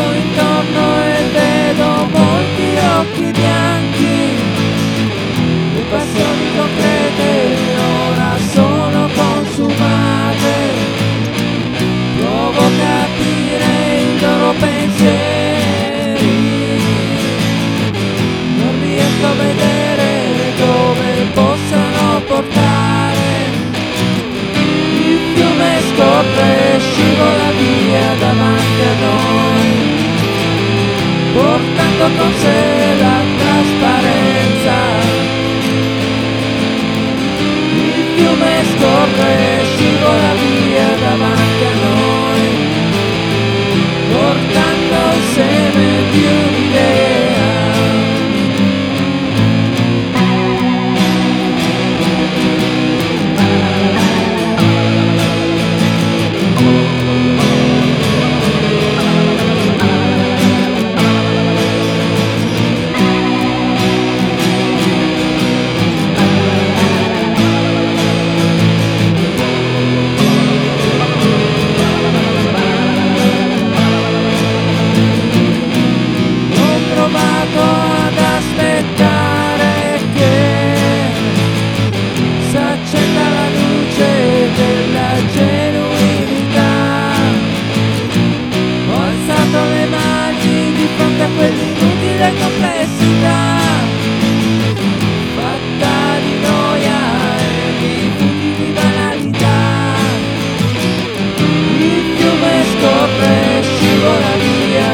going, going. notte scivola via davanti a noi, portando con sé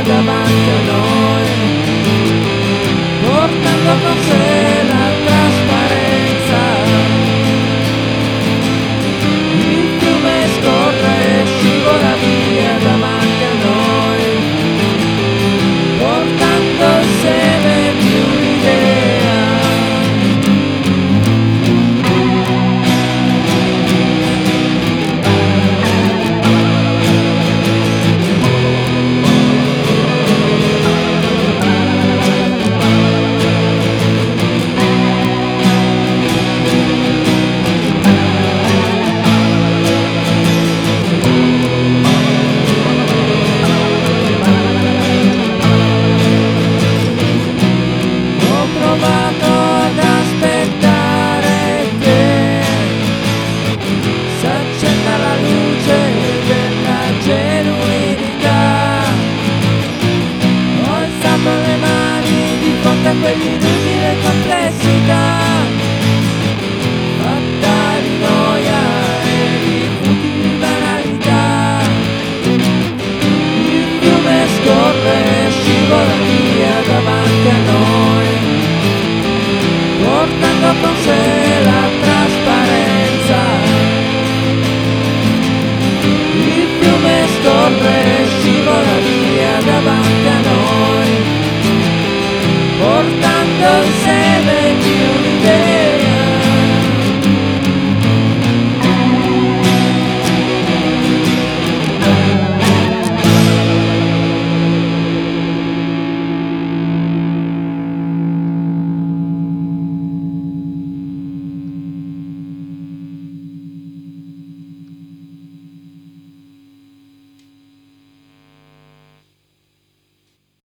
davanti a noi, portando con sé no say